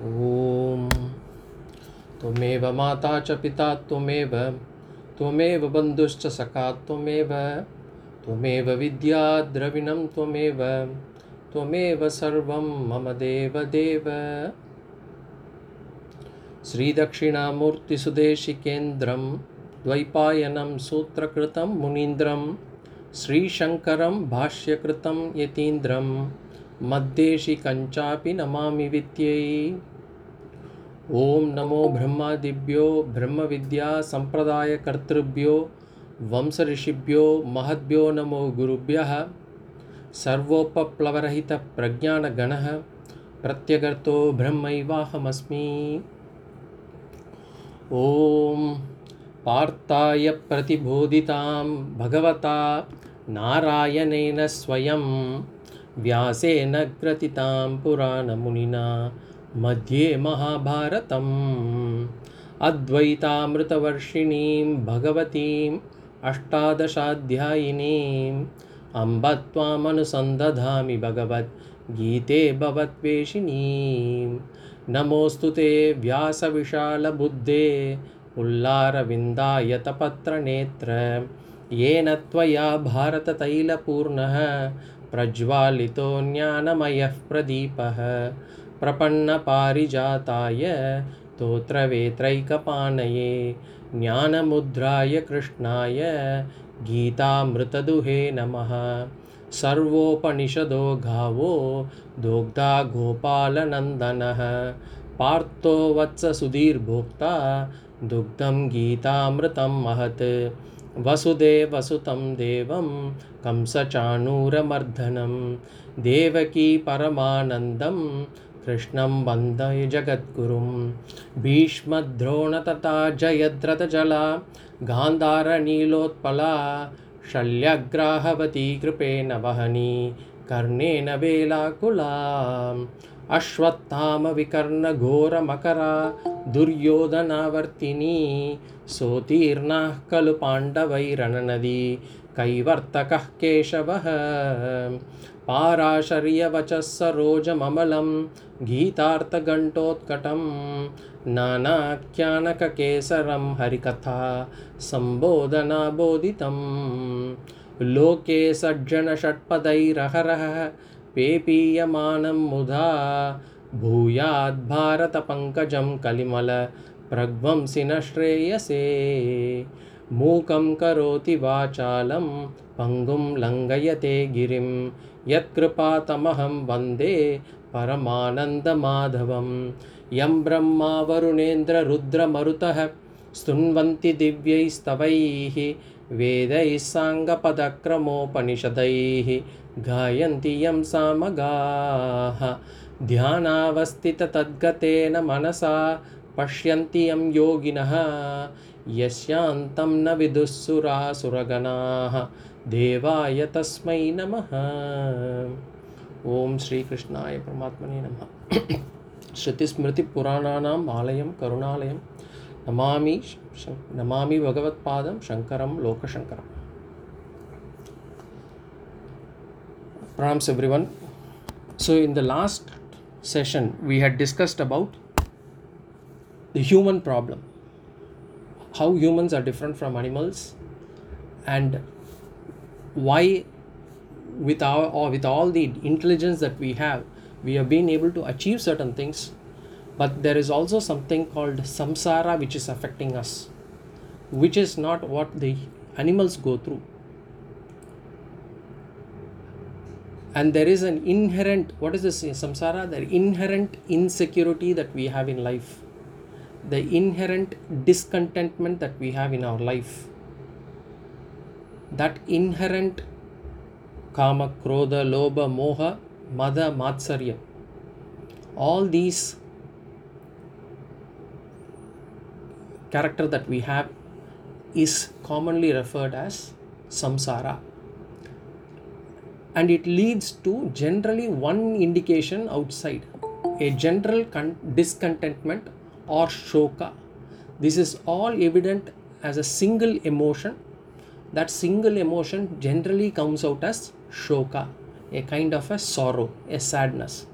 ॐ। त्वमेव माता च पिता त्वमेव त्वमेव बन्धुश्च सखा त्वमेव त्वमेव विद्या द्रविणं त्वमेव त्वमेव सर्वं मम देव देवदेव श्रीदक्षिणामूर्तिसुदेशिकेन्द्रं, द्वैपायनं सूत्रकृतं मुनीन्द्रं, श्रीशङ्करं भाष्यकृतं यतीन्द्रं मद्देशिकञ्चापि नमामि विद्यै। ॐ नमो ब्रह्मादिभ्यो ब्रह्मविद्यासम्प्रदायकर्तृभ्यो वंशऋषिभ्यो, महद्भ्यो नमो गुरुभ्यः। सर्वोपप्लवरहितप्रज्ञानगणः, प्रत्यगर्तो ब्रह्मैवाहमस्मि। ॐ पार्थाय प्रतिबोधितां भगवता नारायणेन स्वयं व्यासेन ग्रथितां पुराणमुनिना मध्ये महाभारतम्। अद्वैतामृतवर्षिणीं भगवतीम् अष्टादशाध्यायिनीम् अम्ब त्वामनुसन्दधामि भगवद्गीते भवद्वेषिणीं। नमोऽस्तु ते व्यासविशालबुद्धे उल्लारविन्दायतपत्रनेत्र येन त्वया भारततैलपूर्णः प्रज्वालितो ज्ञानमयः प्रदीपः। प्रपन्नपारिजाताय स्तोत्रवेत्रैकपाणये ज्ञानमुद्राय कृष्णाय गीतामृतदुहे नमः। सर्वोपनिषदो गावो दोग्धा गोपालनन्दनः। पार्थो वत्ससुधीर्भोक्ता दुग्धं गीतामृतं महत्। वसुदेवसुतं देवं कंसचाणूरमर्दनं देवकी परमानन्दं कृष्णं वन्दे जगद्गुरुं भीष्मद्रोणतथा जयद्रथजला गान्धारनीलोत्पला शल्यग्राहवती कृपेण वहनी कर्णेन वेलाकुलाम् अश्वत्थामविकर्णघोरमकरा दुर्योधनावर्तिनी सोतीर्णाः खलु पाण्डवैरणनदी कैवर्तकः केशवः पाराशर्यवचः सरोजममलं गीतार्थघण्टोत्कटं नानाख्यानककेसरं हरिकथा सम्बोधनाबोधितं लोके सज्जनषट्पदैरहरः, पेपीयमानं मुधा भूयाद्भारतपङ्कजं कलिमल प्रध्वंसिन श्रेयसे मूकं करोति वाचालं पङ्गुं लङ्घयते गिरिं। यत्कृपातमहं वन्दे परमानन्दमाधवं यं ब्रह्मा वरुणेन्द्ररुद्रमरुतः स्तुन्वन्ति दिव्यैस्तवैः वेदैः साङ्गपदक्रमोपनिषदैः गायन्ति यं सामगाः। ध्यानावस्थिततद्गतेन मनसा पश्यन्ति यं योगिनः यस्यान्तं न विदुःसुरासुरगणाः, देवाय तस्मै नमः ॐ श्रीकृष्णाय परमात्मने नमः श्रुतिस्मृतिपुराणानाम् आलयं, करुणालयं, नमामि नमामि भगवत्पादं, शङ्करं लोकशङ्करम् Pranams everyone. So, in the last session, we had discussed about the human problem. How humans are different from animals and why with our or with all the intelligence that we have we have been able to achieve certain things. But there is also something called samsara which is affecting us which is not what the animals go through. And there is an inherent what is this samsara? The inherent insecurity that we have in life the inherent discontentment that we have in our life. That inherent kama krodha lobha moha mada matsarya. All these character that we have is commonly referred as samsara. And it leads to generally one indication outside a general con- discontentment or shoka this is all evident as a single emotion that single emotion generally comes out as shoka a kind of a sorrow a sadness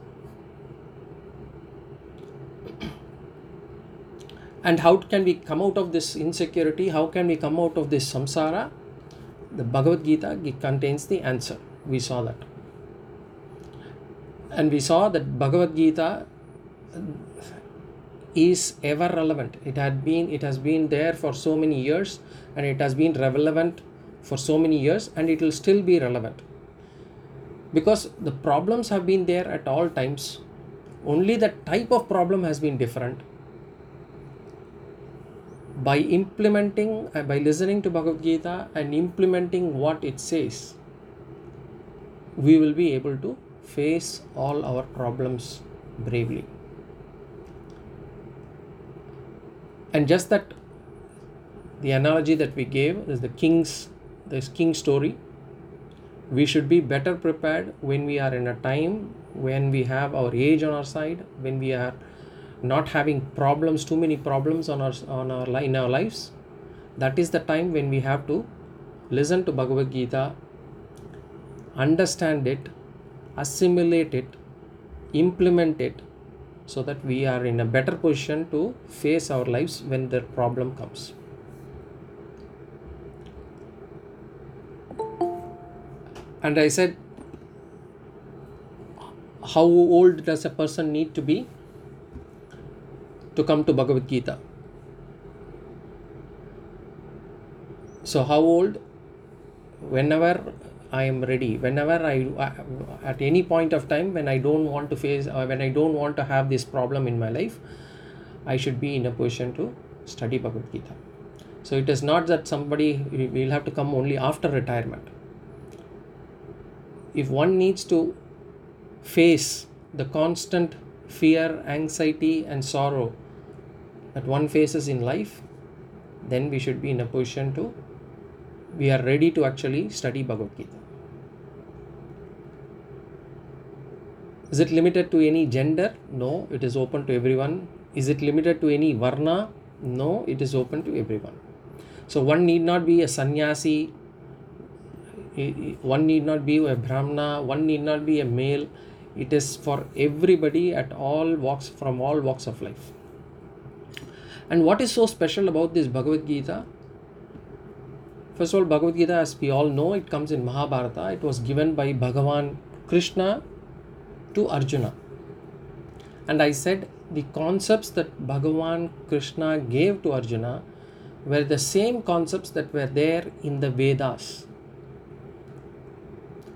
And how can we come out of this insecurity? How can we come out of this samsara? The Bhagavad Gita contains the answer. We saw that. And we saw that Bhagavad Gita is ever relevant. It had been it has been there for so many years and it has been relevant for so many years and it will still be relevant. Because the problems have been there at all times. Only the type of problem has been different. By implementing, uh, by listening to Bhagavad Gita and implementing what it says, we will be able to face all our problems bravely. And just that the analogy that we gave is the king's this king story. We should be better prepared when we are in a time when we have our age on our side, when we are not having problems, too many problems on our on our in our lives. That is the time when we have to listen to Bhagavad Gita, understand it, assimilate it, implement it, so that we are in a better position to face our lives when the problem comes. And I said, how old does a person need to be to come to Bhagavad Gita? So, how old? Whenever I am ready, whenever I, uh, at any point of time when I don't want to face, or when I don't want to have this problem in my life, I should be in a position to study Bhagavad Gita. So, it is not that somebody will have to come only after retirement. If one needs to face the constant fear, anxiety, and sorrow that one faces in life, then we should be in a position to, we are ready to actually study Bhagavad Gita. Is it limited to any gender? No, it is open to everyone. Is it limited to any varna? No, it is open to everyone. So one need not be a sannyasi, one need not be a brahmana, one need not be a male. It is for everybody at all walks, from all walks of life. And what is so special about this Bhagavad Gita? First of all, Bhagavad Gita, as we all know, it comes in Mahabharata. It was given by Bhagavan Krishna to Arjuna. And I said the concepts that Bhagavan Krishna gave to Arjuna were the same concepts that were there in the Vedas.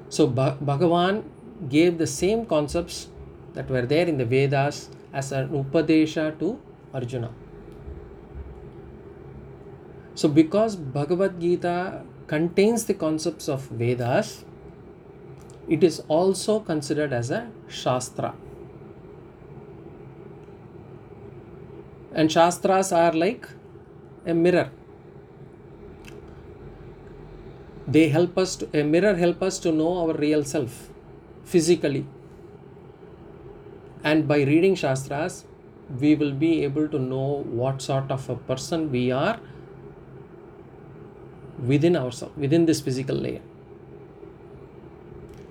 So Bhagavan gave the same concepts that were there in the Vedas as an Upadesha to Arjuna. So, because Bhagavad Gita contains the concepts of Vedas, it is also considered as a Shastra. And Shastras are like a mirror. They help us to, a mirror help us to know our real self physically. And by reading Shastras, we will be able to know what sort of a person we are within ourselves, within this physical layer.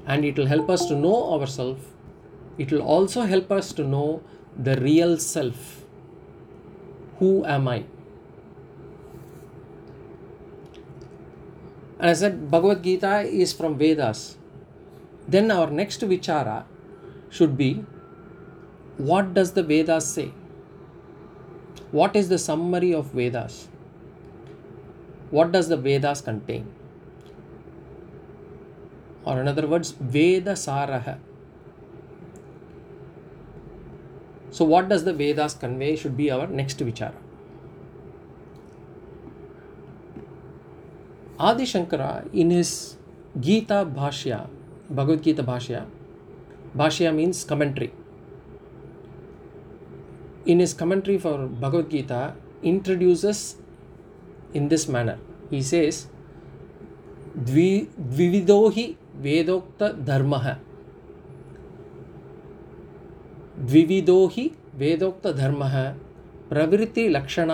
And it will help us to know ourselves. It will also help us to know the real self. Who am I? And I said, Bhagavad Gita is from Vedas. Then our next vichara should be what does the Vedas say? What is the summary of Vedas? What does the Vedas contain? or in other words, Veda Saraha. So, what does the Vedas convey should be our next vichara. Adi Shankara, in his Gita Bhashya, Bhagavad Gita Bhashya, Bhashya means commentary. In his commentary for Bhagavad Gita, introduces in this manner. He says, Dvi, Dvividohi वेदोक्त धर्म द्विविधो हि वेदोक्त धर्म प्रवृत्ति लक्षण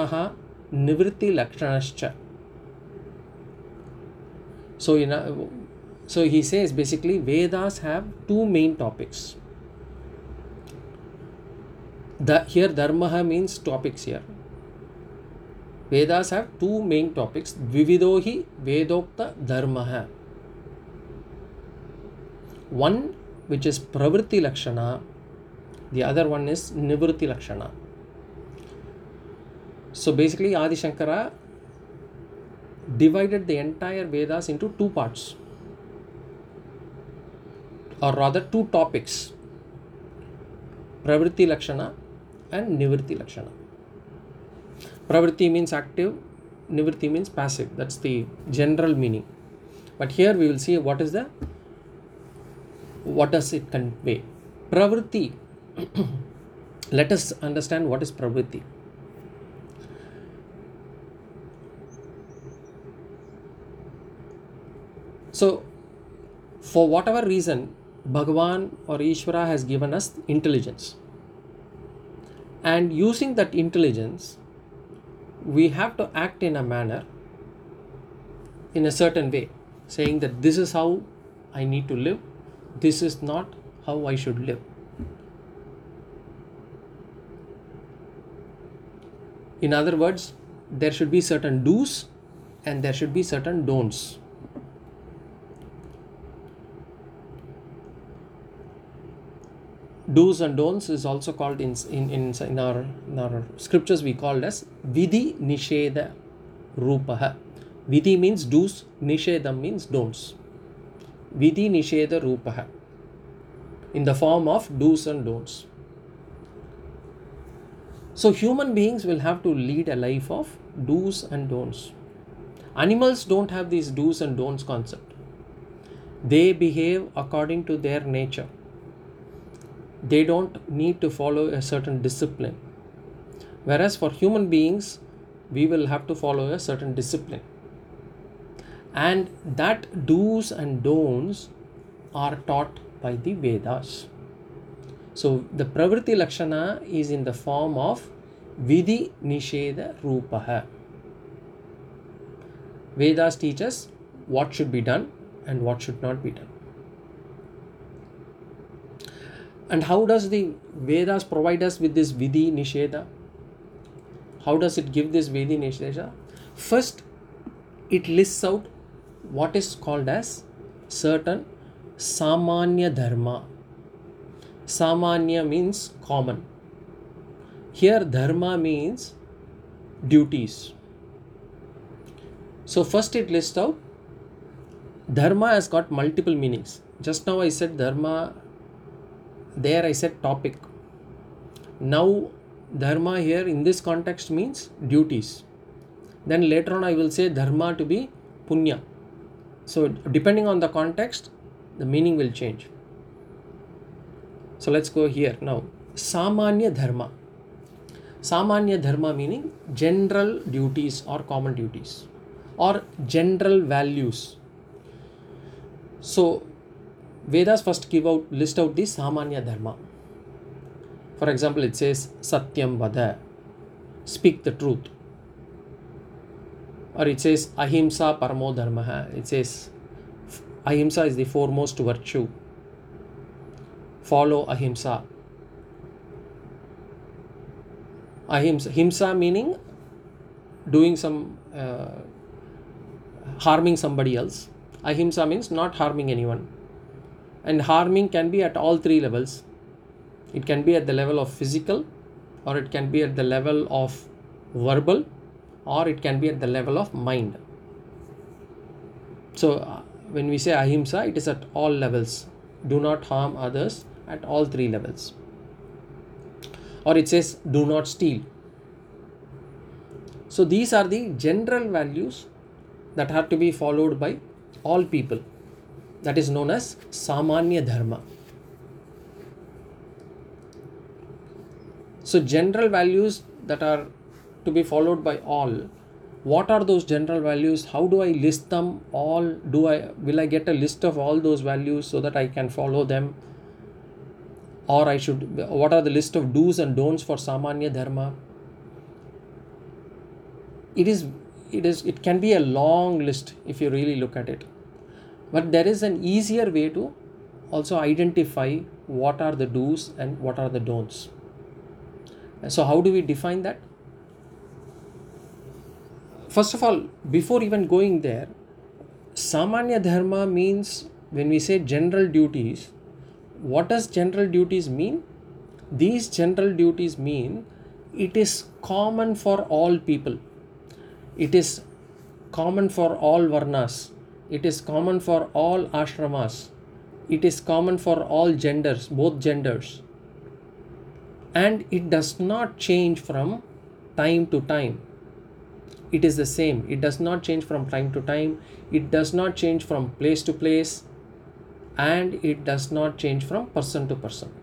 निवृत्ति लक्षण so in so he says basically Vedas have two main topics here dharma means topics here Vedas have two main topics द्विविधो ही वेदोक्त धर्म One which is Pravritti Lakshana, the other one is Nivritti Lakshana. So basically, Adi Shankara divided the entire Vedas into two parts, or rather, two topics Pravritti Lakshana and Nivritti Lakshana. Pravritti means active, Nivritti means passive. That's the general meaning. But here we will see what is the what does it convey. Pravritti. Let us understand what is pravritti. So, for whatever reason, Bhagavan or Ishvara has given us intelligence. And using that intelligence, we have to act in a manner, in a certain way, saying that this is how I need to live, this is not how I should live. In other words, there should be certain do's and there should be certain don'ts. do's and don'ts is also called in in, in, in, our, in our scriptures we called as vidhi nisheda rupaha vidhi means do's nishedam means don'ts vidhi nisheda rupaha in the form of do's and don'ts so human beings will have to lead a life of do's and don'ts animals don't have these do's and don'ts concept they behave according to their nature they don't need to follow a certain discipline. Whereas for human beings, we will have to follow a certain discipline. And that do's and don'ts are taught by the Vedas. So the Pravritti Lakshana is in the form of Vidhi Nisheda Rupaha. Vedas teach us what should be done and what should not be done. And how does the Vedas provide us with this Vidhi Nisheda? How does it give this Vidhi Nisheda? First, it lists out what is called as certain Samanya Dharma. Samanya means common. Here, Dharma means duties. So, first it lists out Dharma has got multiple meanings. Just now I said Dharma there I said topic. Now, dharma here in this context means duties. Then later on, I will say dharma to be punya. So, depending on the context, the meaning will change. So, let's go here now. Samanya dharma. Samanya dharma meaning general duties or common duties or general values. So, Vedas first give out list out the Samanya Dharma. For example, it says Satyam Vada, speak the truth. Or it says Ahimsa Paramo Dharma. It says Ahimsa is the foremost virtue. Follow Ahimsa. Ahimsa Himsa meaning doing some uh, harming somebody else. Ahimsa means not harming anyone and harming can be at all three levels it can be at the level of physical or it can be at the level of verbal or it can be at the level of mind. So uh, when we say ahimsa it is at all levels. Do not harm others at all three levels. Or it says do not steal. So these are the general values that have to be followed by all people. That is known as Samanya Dharma. So, general values that are to be followed by all. What are those general values? How do I list them all? Do I will I get a list of all those values so that I can follow them? Or I should what are the list of do's and don'ts for Samanya Dharma? It is it is it can be a long list if you really look at it but there is an easier way to also identify what are the do's and what are the don'ts. So, how do we define that? First of all, before even going there, Samanya Dharma means when we say general duties, what does general duties mean? These general duties mean it is common for all people. It is common for all varnas. It is common for all ashramas. It is common for all genders, both genders. And it does not change from time to time. It is the same. It does not change from time to time. It does not change from place to place. And it does not change from person to person.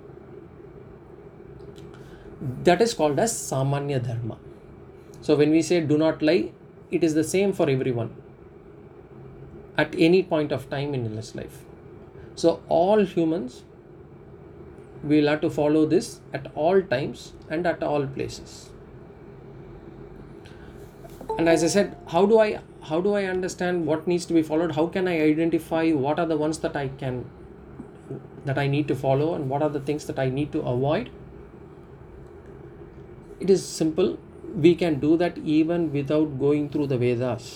That is called as Samanya Dharma. So when we say do not lie, it is the same for everyone at any point of time in his life. So all humans will have to follow this at all times and at all places. And as I said, how do I how do I understand what needs to be followed? How can I identify what are the ones that I can that I need to follow and what are the things that I need to avoid? It is simple. We can do that even without going through the Vedas.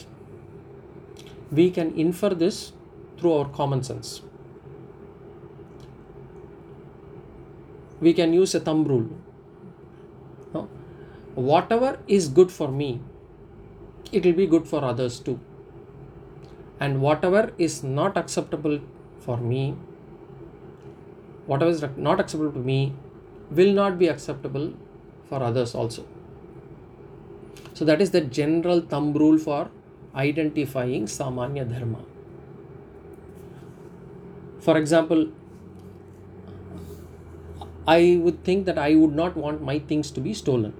We can infer this through our common sense. We can use a thumb rule. No? Whatever is good for me, it will be good for others too. And whatever is not acceptable for me, whatever is not acceptable to me, will not be acceptable for others also. So that is the general thumb rule for identifying Samanya Dharma. For example, I would think that I would not want my things to be stolen.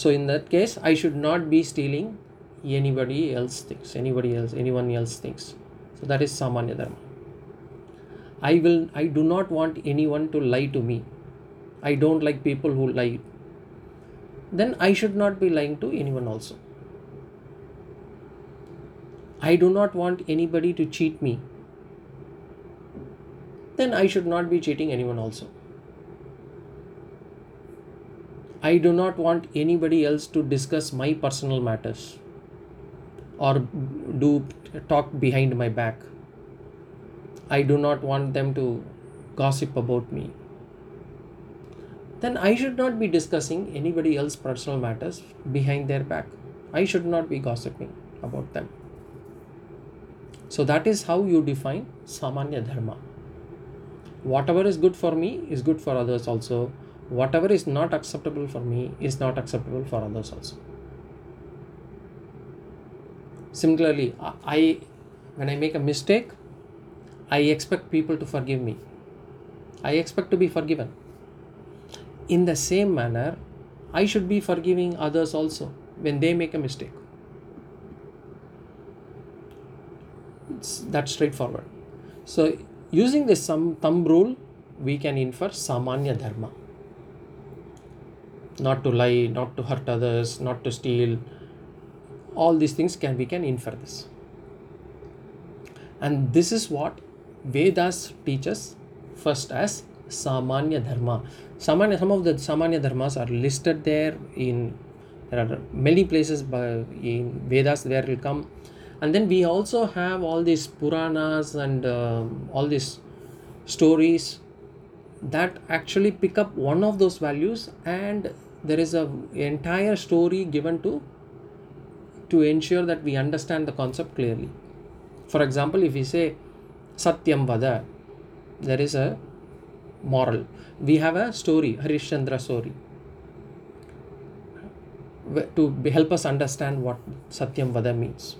So in that case, I should not be stealing anybody else things, anybody else, anyone else things. So that is Samanya Dharma. I will I do not want anyone to lie to me. I don't like people who lie. Then I should not be lying to anyone also. I do not want anybody to cheat me. Then I should not be cheating anyone also. I do not want anybody else to discuss my personal matters or do talk behind my back. I do not want them to gossip about me. Then I should not be discussing anybody else's personal matters behind their back. I should not be gossiping about them. So that is how you define Samanya Dharma. Whatever is good for me is good for others also. Whatever is not acceptable for me is not acceptable for others also. Similarly, I when I make a mistake, I expect people to forgive me. I expect to be forgiven. In the same manner, I should be forgiving others also when they make a mistake. It's that straightforward. So, using this some thumb rule, we can infer Samanya Dharma. Not to lie, not to hurt others, not to steal. All these things can we can infer this. And this is what Vedas teaches first as Samanya Dharma. Samanya, some of the Samanya Dharmas are listed there in there are many places by in Vedas where it will come. And then we also have all these Puranas and um, all these stories that actually pick up one of those values and there is a entire story given to to ensure that we understand the concept clearly. For example if we say satyam vada there is a moral. We have a story harishchandra story to help us understand what satyam vada means.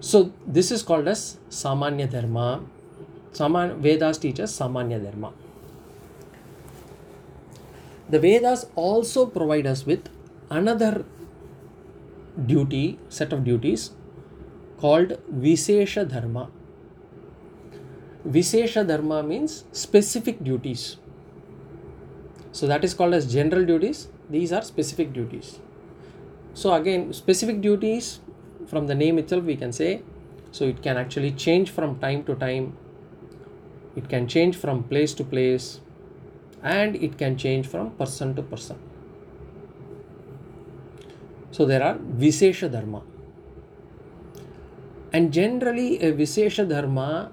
So this is called as samanya dharma. Saman, vedas teaches samanya dharma the vedas also provide us with another duty set of duties called Visesha Dharma. Visesha Dharma means specific duties. So that is called as general duties. These are specific duties. So again, specific duties from the name itself we can say. So it can actually change from time to time. It can change from place to place and it can change from person to person. So there are Visesha Dharma. And generally, a Visesha Dharma,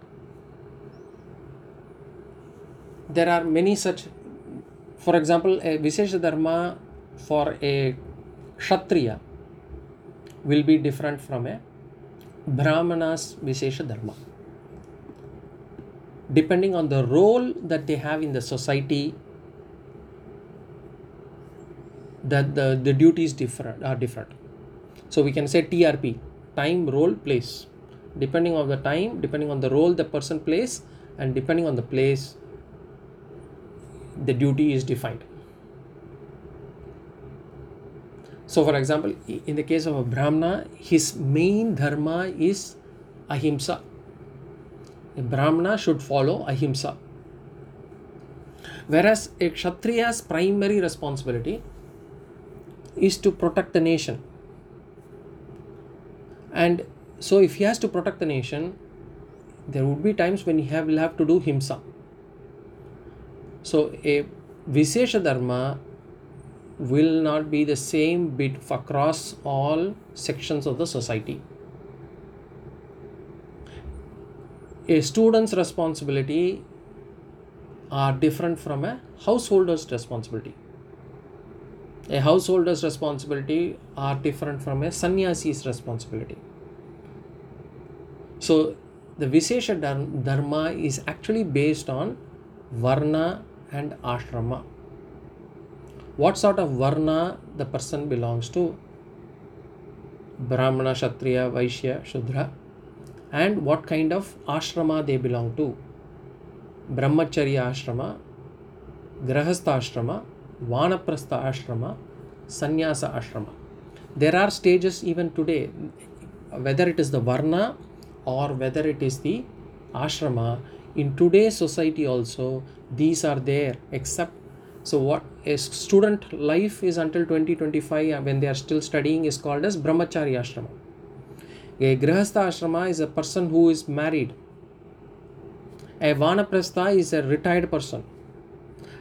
there are many such. For example, a Visesha Dharma for a Kshatriya will be different from a Brahmana's Visesha Dharma. Depending on the role that they have in the society, that the, the duties different are different. So we can say TRP, time, role, place. Depending on the time, depending on the role the person plays, and depending on the place, the duty is defined. So, for example, in the case of a Brahmana, his main dharma is ahimsa. A Brahmana should follow ahimsa. Whereas a Kshatriya's primary responsibility is to protect the nation. And so, if he has to protect the nation, there would be times when he have, will have to do himsa. So, a Visesha Dharma will not be the same bit across all sections of the society. A student's responsibility are different from a householder's responsibility. A householder's responsibility are different from a sannyasi's responsibility. So the Visesha Dharma is actually based on Varna and Ashrama what sort of varna the person belongs to brahmana kshatriya vaishya shudra and what kind of ashrama they belong to? Brahmacharya ashrama grahastha ashrama vanaprastha ashrama sannyasa ashrama. There are stages even today whether it is the varna or whether it is the ashrama. In today's society also these are there except so what a student life is until 2025 when they are still studying is called as brahmachari ashrama. A grihastha ashrama is a person who is married. A vanaprastha is a retired person.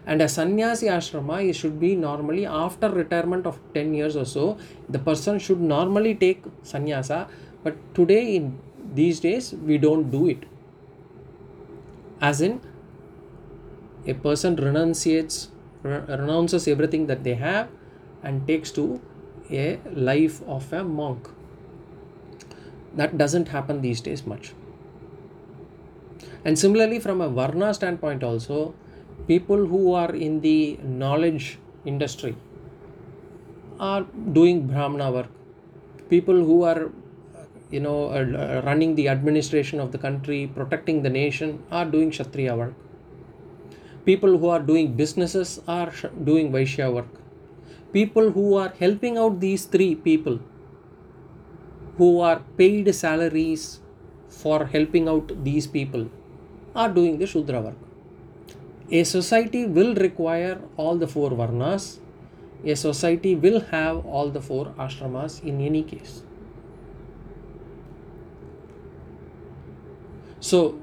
And a sannyasi ashrama should be normally after retirement of 10 years or so, the person should normally take sannyasa. But today, in these days, we don't do it. As in, a person renunciates renounces everything that they have and takes to a life of a monk. That doesn't happen these days much. And similarly, from a Varna standpoint, also, people who are in the knowledge industry are doing Brahmana work. People who are you know uh, running the administration of the country protecting the nation are doing kshatriya work people who are doing businesses are doing Vaishya work. People who are helping out these three people who are paid salaries for helping out these people are doing the Shudra work. A society will require all the four Varnas. A society will have all the four ashramas in any case. So,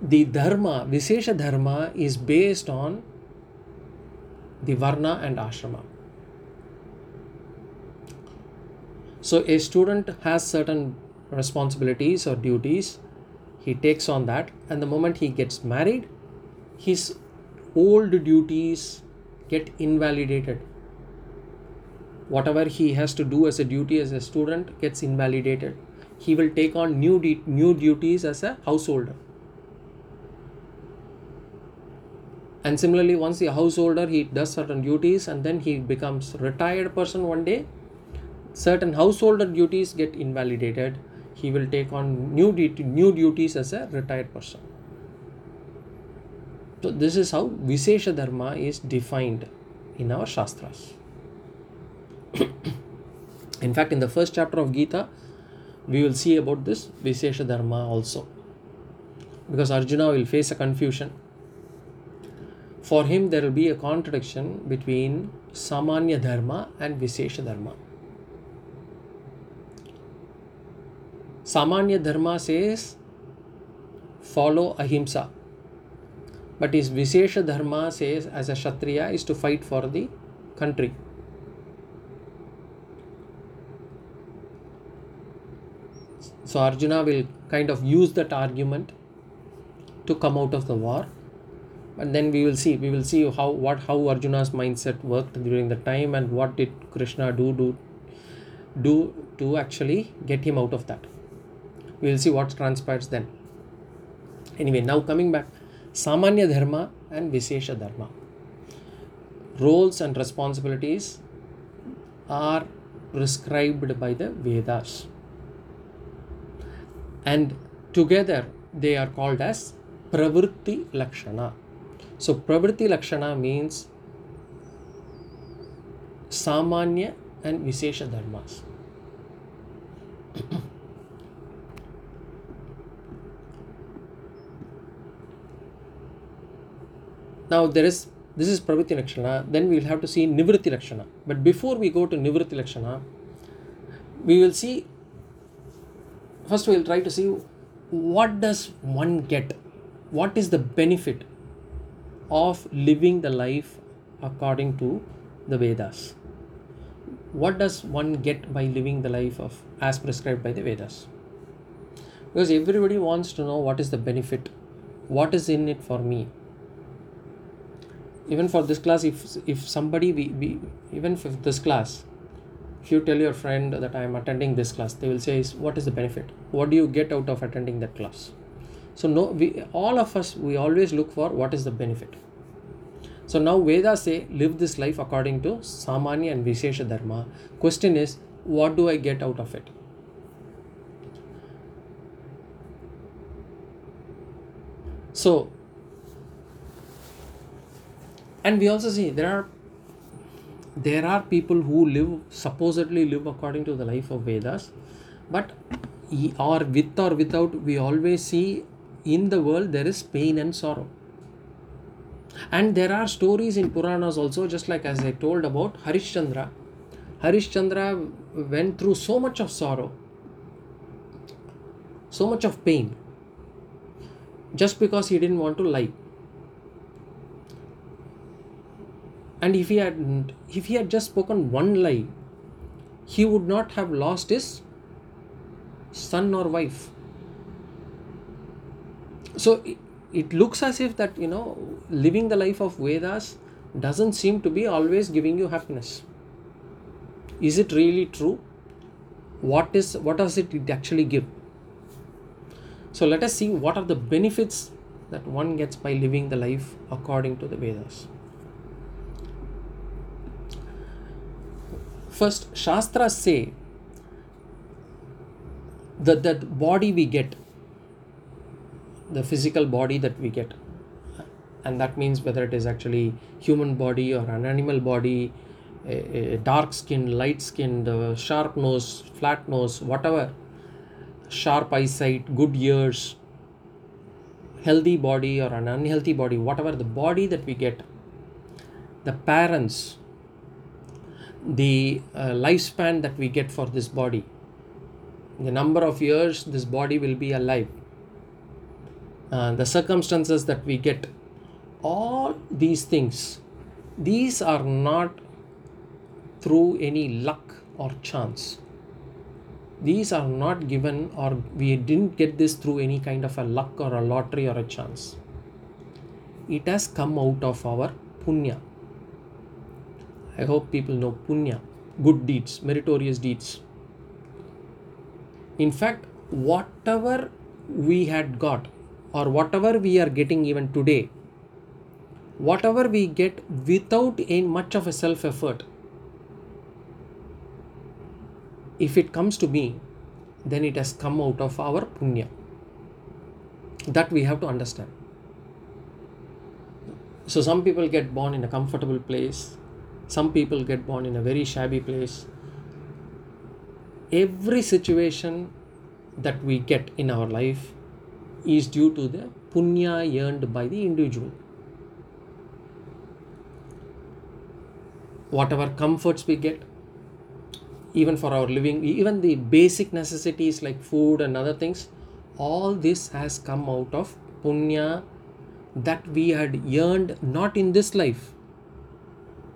the dharma, Visesha dharma, is based on the varna and ashrama. So, a student has certain responsibilities or duties, he takes on that, and the moment he gets married, his old duties get invalidated. Whatever he has to do as a duty as a student gets invalidated. He will take on new, de- new duties as a householder and similarly once the householder he does certain duties and then he becomes retired person one day certain householder duties get invalidated he will take on new duty, new duties as a retired person. So this is how visesha dharma is defined in our shastras. In fact in the first chapter of gita we will see about this visesha dharma also. Because arjuna will face a confusion. For him there will be a contradiction between Samanya Dharma and Visesha Dharma. Samanya Dharma says follow ahimsa, but his Vishesha Dharma says as a Kshatriya is to fight for the country. So Arjuna will kind of use that argument to come out of the war. but then we will see, we will see how what how Arjuna's mindset worked during the time and what did Krishna do do do to actually get him out of that. We will see what transpires then. Anyway, now coming back, Samanya Dharma and Vishesha Dharma. Roles and responsibilities are prescribed by the Vedas. And together they are called as Pravritti Lakshana. So, Pravritti Lakshana means Samanya and Vishesha Dharmas. now there is this is pravritti lakshana then we will have to see nivritti lakshana. But before we go to nivritti lakshana we will see first we will try to see what does one get? What is the benefit of living the life according to the vedas? What does one get by living the life of as prescribed by the vedas? Because everybody wants to know what is the benefit what is in it for me even for this class if if somebody we, we even for this class if you tell your friend that i am attending this class they will say what is the benefit? What do you get out of attending that class? So no we all of us we always look for what is the benefit. So now vedas say live this life according to samanya and vishesha dharma. Question is what do i get out of it? So and we also see there are there are people who live supposedly live according to the life of vedas but or with or without we always see in the world there is pain and sorrow. And there are stories in puranas also just like as i told about harishchandra. Harishchandra went through so much of sorrow so much of pain just because he didn't want to lie and if he had if he had just spoken one lie he would not have lost his son or wife. So it, looks as if that you know living the life of vedas doesn't seem to be always giving you happiness. Is it really true? What is what does it actually give? So let us see what are the benefits that one gets by living the life according to the vedas first shastras say that that body we get the physical body that we get. And that means whether it is actually human body or an animal body a, a dark skin light skin the sharp nose flat nose whatever sharp eyesight good ears healthy body or an unhealthy body whatever the body that we get the parents the uh, lifespan that we get for this body. The number of years this body will be alive. Uh, the circumstances that we get all these things these are not through any luck or chance. These are not given or we didn't get this through any kind of a luck or a lottery or a chance. It has come out of our punya I hope people know punya, good deeds, meritorious deeds. In fact, whatever we had got, or whatever we are getting even today, whatever we get without a much of a self effort, if it comes to me, then it has come out of our punya. That we have to understand. So, some people get born in a comfortable place, some people get born in a very shabby place. Every situation that we get in our life is due to the punya earned by the individual. Whatever comforts we get even for our living even the basic necessities like food and other things all this has come out of punya that we had earned not in this life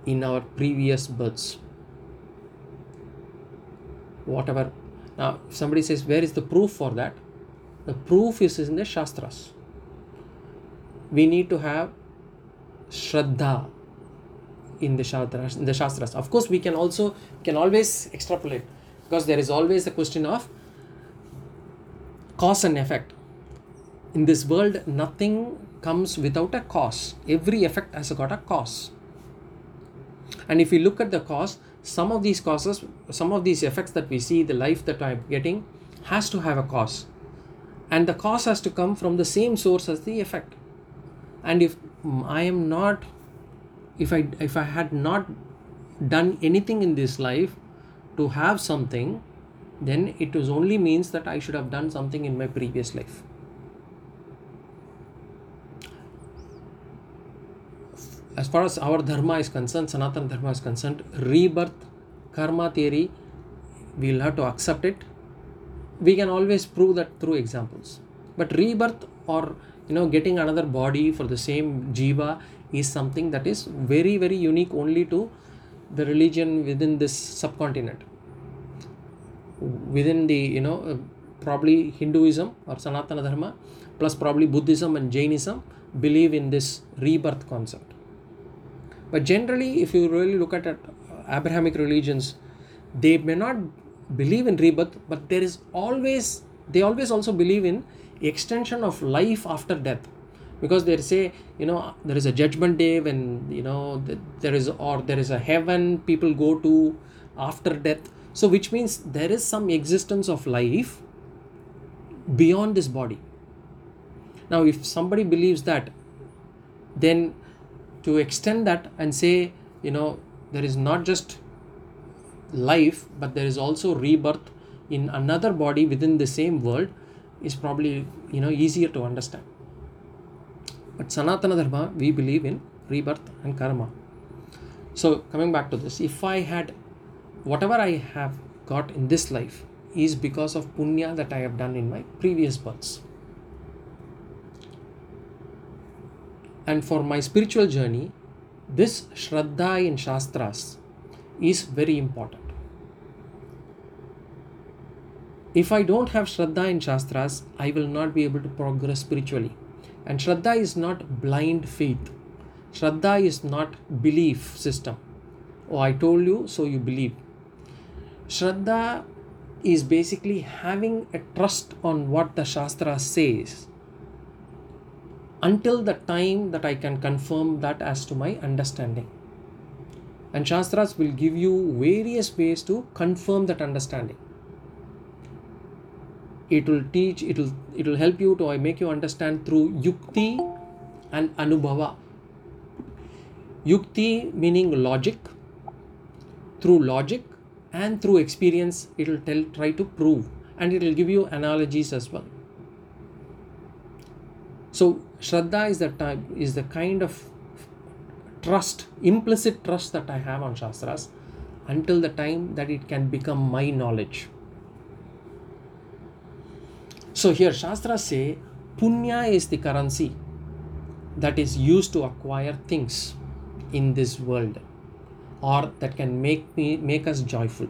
in our previous births whatever Now, somebody says, Where is the proof for that? The proof is in the Shastras. We need to have Shraddha in the Shastras. In the Shastras. Of course, we can also can always extrapolate because there is always the question of cause and effect. In this world, nothing comes without a cause. Every effect has got a cause. And if we look at the cause, some of these causes, some of these effects that we see, the life that I'm getting, has to have a cause. And the cause has to come from the same source as the effect. And if mm, I am not, if I if I had not done anything in this life to have something, then it was only means that I should have done something in my previous life. As far as our dharma is concerned, Sanatana dharma is concerned, rebirth, karma theory, we'll have to accept it. We can always prove that through examples. But rebirth or you know getting another body for the same jiva is something that is very very unique only to the religion within this subcontinent. Within the you know uh, probably Hinduism or Sanatana dharma plus probably Buddhism and Jainism believe in this rebirth concept but generally, if you really look at Abrahamic religions, they may not believe in rebirth, but there is always, they always also believe in extension of life after death. Because they say you know there is a judgment day when you know there is or there is a heaven people go to after death. So which means there is some existence of life beyond this body. Now if somebody believes that then to extend that and say you know there is not just life but there is also rebirth in another body within the same world is probably you know easier to understand. But sanatana dharma we believe in rebirth and karma. So coming back to this if i had whatever i have got in this life is because of punya that i have done in my previous births And for my spiritual journey, this Shraddha in Shastras is very important. If I don't have Shraddha in Shastras, I will not be able to progress spiritually. And Shraddha is not blind faith. Shraddha is not belief system. Oh, I told you, so you believe. Shraddha is basically having a trust on what the Shastra says until the time that I can confirm that as to my understanding. And Shastras will give you various ways to confirm that understanding. It will teach, it will, it will help you to make you understand through yukti and anubhava. Yukti meaning logic, through logic and through experience, it will tell, try to prove, and it will give you analogies as well. So Shraddha is the type is the kind of trust, implicit trust that I have on Shastras until the time that it can become my knowledge. So here Shastras say punya is the currency that is used to acquire things in this world or that can make me make us joyful.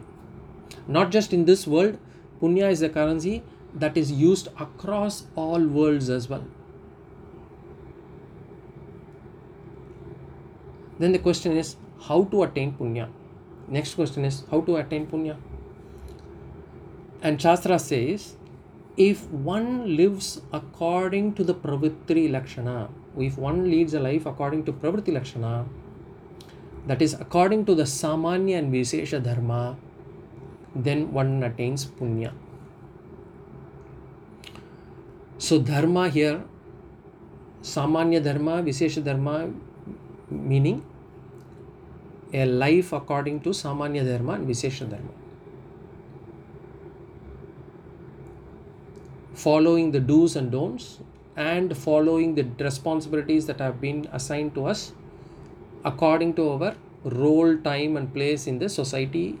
Not just in this world, punya is the currency that is used across all worlds as well. Then the question is how to attain punya. Next question is how to attain punya. And Shastra says if one lives according to the pravritti lakshana, if one leads a life according to pravritti lakshana, that is according to the samanya and visesha dharma, then one attains punya. So dharma here, samanya dharma, visesha dharma, meaning a life according to Samanya Dharma and Vishesha Dharma. Following the do's and don'ts and following the responsibilities that have been assigned to us according to our role, time, and place in the society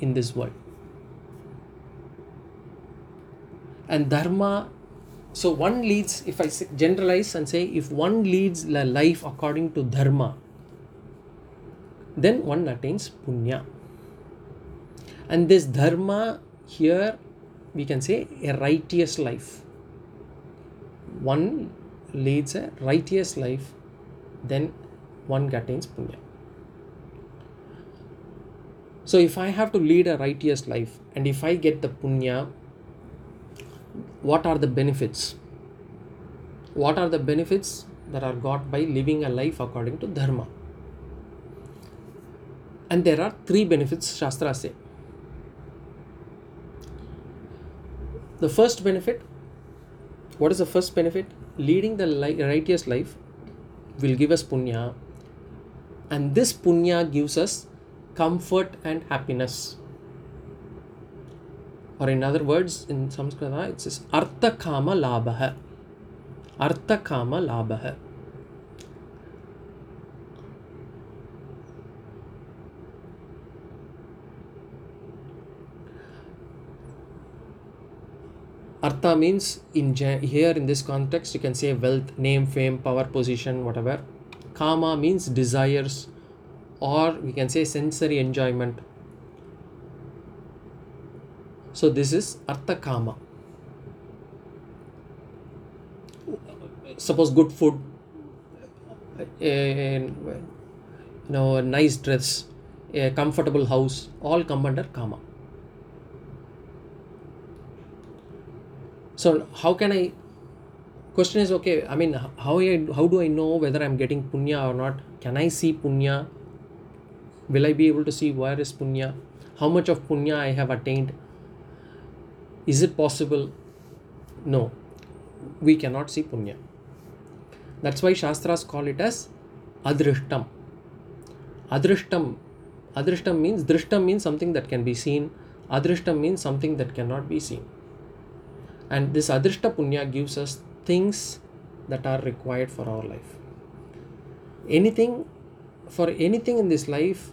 in this world. And Dharma, so one leads, if I generalize and say, if one leads life according to Dharma, then one attains punya. And this dharma here we can say a righteous life. One leads a righteous life, then one attains punya. So if I have to lead a righteous life and if I get the punya, what are the benefits? What are the benefits that are got by living a life according to dharma? And there are three benefits Shastra say. The first benefit, what is the first benefit? Leading the righteous life will give us punya, and this punya gives us comfort and happiness. Or in other words, in Samskrita, it says artha kama labha. Artha kama labha. Artha means in here in this context you can say wealth, name, fame, power, position, whatever. Kama means desires, or we can say sensory enjoyment. So this is Artha Kama. Suppose good food, a, you know, a nice dress, a comfortable house, all come under Kama. So how can I? Question is okay. I mean, how I how do I know whether I'm getting punya or not? Can I see punya? Will I be able to see where is punya? How much of punya I have attained? Is it possible? No, we cannot see punya. That's why Shastras call it as adrishtam. Adrishtam. Adrishtam means drishtam means something that can be seen. Adrishtam means something that cannot be seen. And this adrishta punya gives us things that are required for our life. Anything, for anything in this life,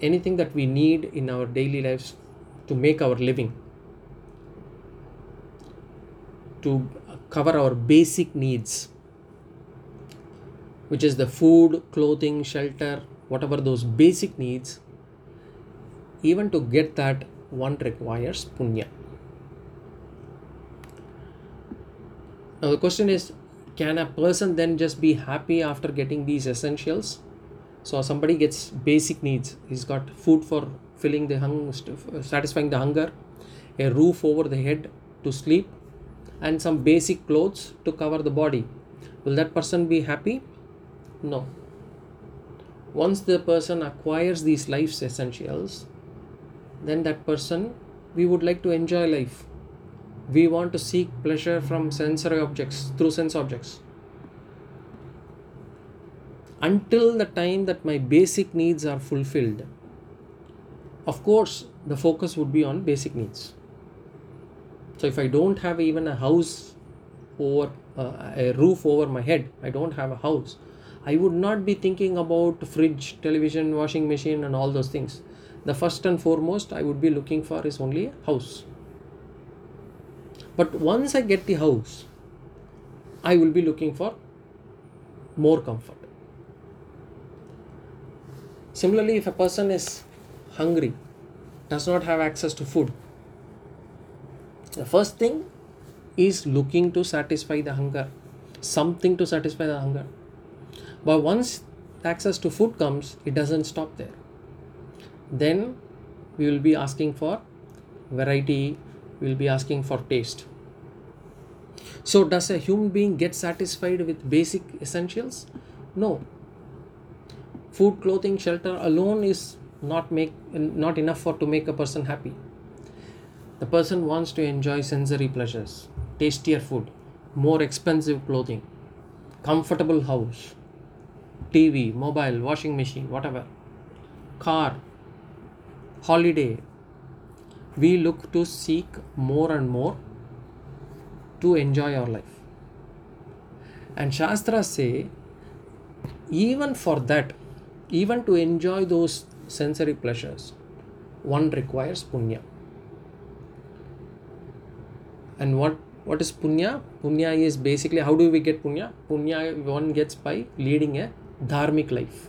anything that we need in our daily lives to make our living, to cover our basic needs, which is the food, clothing, shelter, whatever those basic needs, even to get that, one requires punya. Now, the question is can a person then just be happy after getting these essentials? So, somebody gets basic needs. He's got food for filling the hung, uh, satisfying the hunger, a roof over the head to sleep, and some basic clothes to cover the body. Will that person be happy? No. Once the person acquires these life's essentials, then that person, we would like to enjoy life we want to seek pleasure from sensory objects through sense objects. Until the time that my basic needs are fulfilled of course the focus would be on basic needs. So if i don't have even a house over uh, a roof over my head i don't have a house i would not be thinking about fridge television washing machine and all those things. The first and foremost i would be looking for is only a house but once I get the house, I will be looking for more comfort. Similarly, if a person is hungry, does not have access to food, the first thing is looking to satisfy the hunger, something to satisfy the hunger. But once access to food comes, it doesn't stop there. Then we will be asking for variety, we will be asking for taste. So, does a human being get satisfied with basic essentials? No. Food, clothing, shelter alone is not make not enough for to make a person happy. The person wants to enjoy sensory pleasures, tastier food, more expensive clothing, comfortable house, TV, mobile, washing machine, whatever, car, holiday. We look to seek more and more to enjoy our life. And Shastras say, even for that, even to enjoy those sensory pleasures, one requires punya. And what what is punya? Punya is basically how do we get punya? Punya one gets by leading a dharmic life.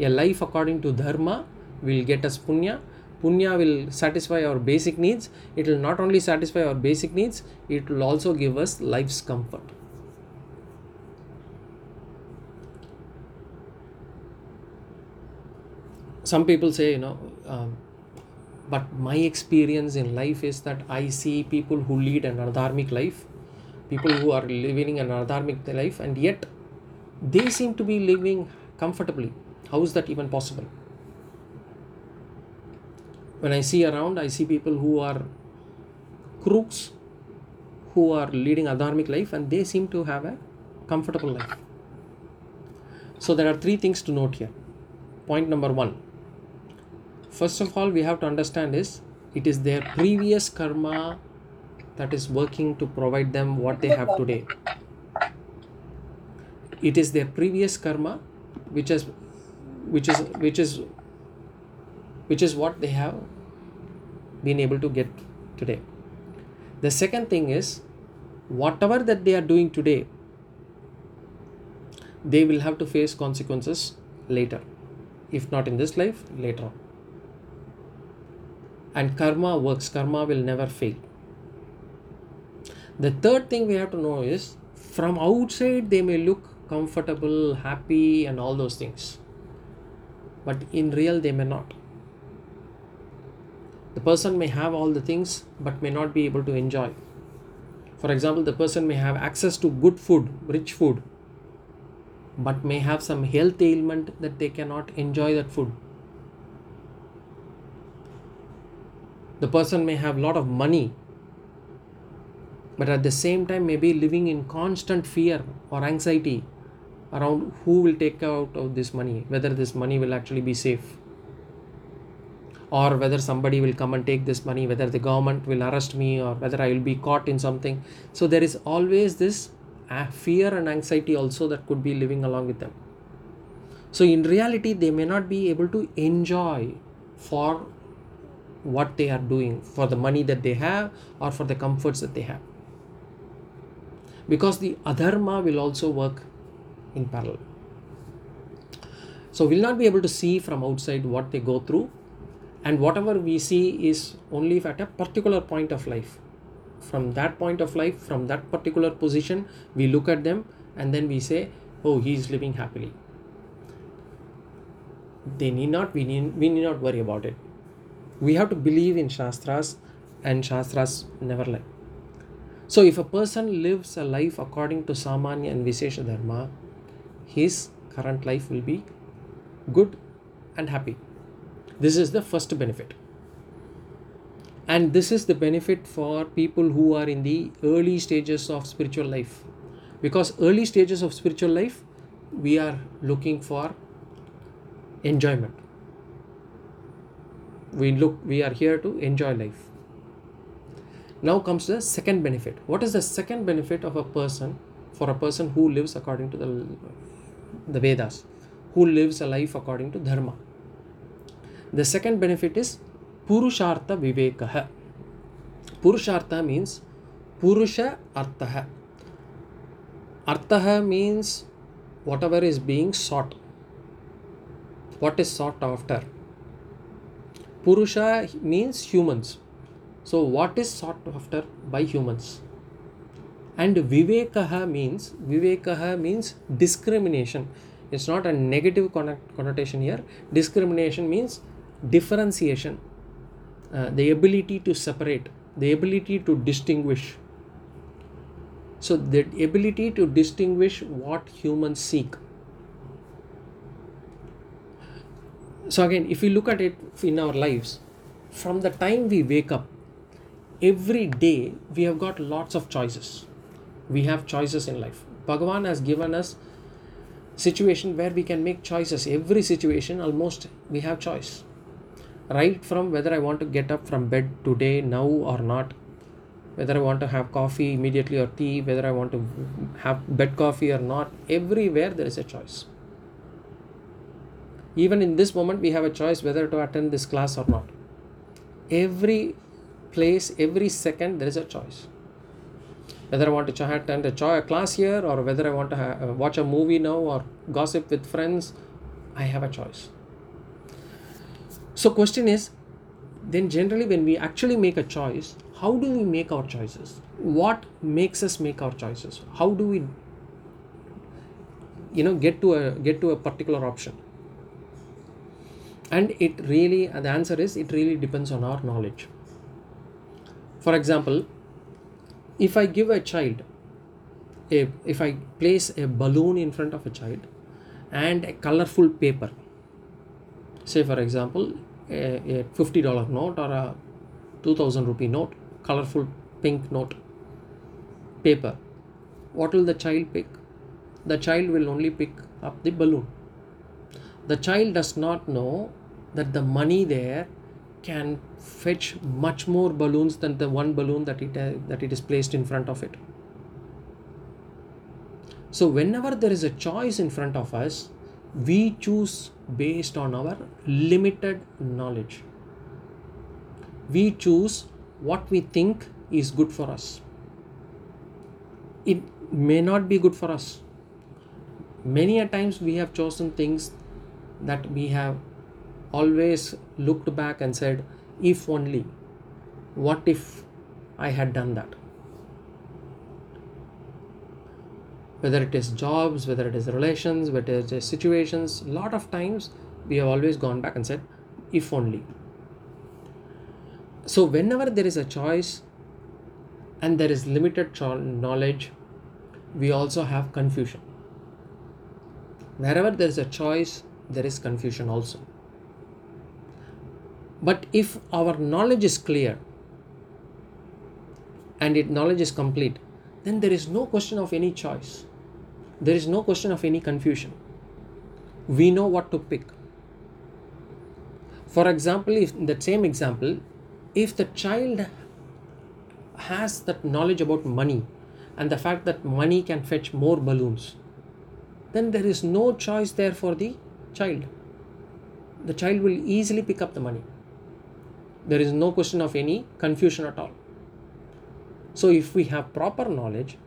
A life according to dharma will get us punya. Punya will satisfy our basic needs. It will not only satisfy our basic needs it will also give us life's comfort. Some people say you know um, but my experience in life is that i see people who lead an adharmic life people who are living an adharmic life and yet they seem to be living comfortably. How is that even possible when i see around i see people who are crooks who are leading adharmic life and they seem to have a comfortable life. So there are three things to note here. Point number 1 first of all we have to understand is it is their previous karma that is working to provide them what they have today. It is their previous karma which is which is which is which is what they have been able to get today. The second thing is whatever that they are doing today they will have to face consequences later. If not in this life later on. And karma works. Karma will never fail. The third thing we have to know is from outside they may look comfortable happy and all those things. But in real they may not person may have all the things but may not be able to enjoy. For example the person may have access to good food rich food but may have some health ailment that they cannot enjoy that food. The person may have lot of money but at the same time may be living in constant fear or anxiety around who will take out of this money whether this money will actually be safe or whether somebody will come and take this money whether the government will arrest me or whether i will be caught in something. So there is always this uh, fear and anxiety also that could be living along with them. So in reality they may not be able to enjoy for what they are doing for the money that they have or for the comforts that they have. Because the adharma will also work in parallel. So we'll not be able to see from outside what they go through and whatever we see is only at a particular point of life. From that point of life from that particular position we look at them and then we say oh he is living happily. They need not we need, we need not worry about it. We have to believe in shastras and shastras never lie. So if a person lives a life according to samanya and vishesha dharma his current life will be good and happy this is the first benefit. And this is the benefit for people who are in the early stages of spiritual life. Because early stages of spiritual life we are looking for enjoyment. We look we are here to enjoy life. Now comes the second benefit. What is the second benefit of a person for a person who lives according to the the vedas who lives a life according to dharma the second benefit is purushartha vivekah purushartha means purusha artha artha means whatever is being sought what is sought after Purusha means humans. So, what is sought after by humans? And Vivekaha means Vivekaha means discrimination. It's not a negative connotation here. Discrimination means differentiation, uh, the ability to separate, the ability to distinguish. So, the ability to distinguish what humans seek. So again if we look at it in our lives from the time we wake up every day we have got lots of choices. We have choices in life. Bhagavan has given us situation where we can make choices. Every situation almost we have choice right from whether i want to get up from bed today now or not. Whether i want to have coffee immediately or tea whether i want to have bed coffee or not everywhere there is a choice. Even in this moment we have a choice whether to attend this class or not. Every place every second there is a choice. Whether i want to attend a class here or whether i want to ha- watch a movie now or gossip with friends i have a choice so question is then generally when we actually make a choice how do we make our choices? What makes us make our choices? How do we you know get to a get to a particular option? And it really uh, the answer is it really depends on our knowledge. For example if i give a child a, if i place a balloon in front of a child and a colorful paper say for example a, a $50 note or a 2000 rupee note colorful pink note paper. What will the child pick? The child will only pick up the balloon. The child does not know that the money there can fetch much more balloons than the one balloon that it uh, that it is placed in front of it. So whenever there is a choice in front of us we choose based on our limited knowledge. We choose what we think is good for us. It may not be good for us. Many a times we have chosen things that we have always looked back and said, if only, what if I had done that? Whether it is jobs whether it is relations whether it is situations a lot of times we have always gone back and said if only. So whenever there is a choice and there is limited knowledge we also have confusion. Wherever there is a choice there is confusion also. But if our knowledge is clear and it knowledge is complete then there is no question of any choice there is no question of any confusion. We know what to pick. For example, if in that same example, if the child has that knowledge about money and the fact that money can fetch more balloons, then there is no choice there for the child. The child will easily pick up the money. There is no question of any confusion at all. So, if we have proper knowledge,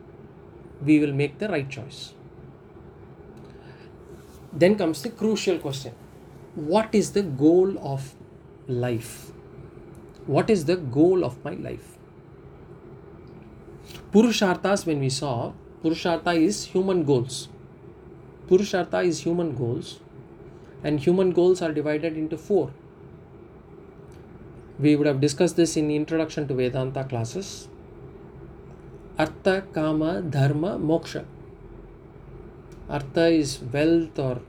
we will make the right choice then comes the crucial question. What is the goal of life? What is the goal of my life? Purusharthas when we saw purushartha is human goals. Purushartha is human goals. And human goals are divided into four. We would have discussed this in introduction to vedanta classes. Artha kama dharma moksha artha is wealth or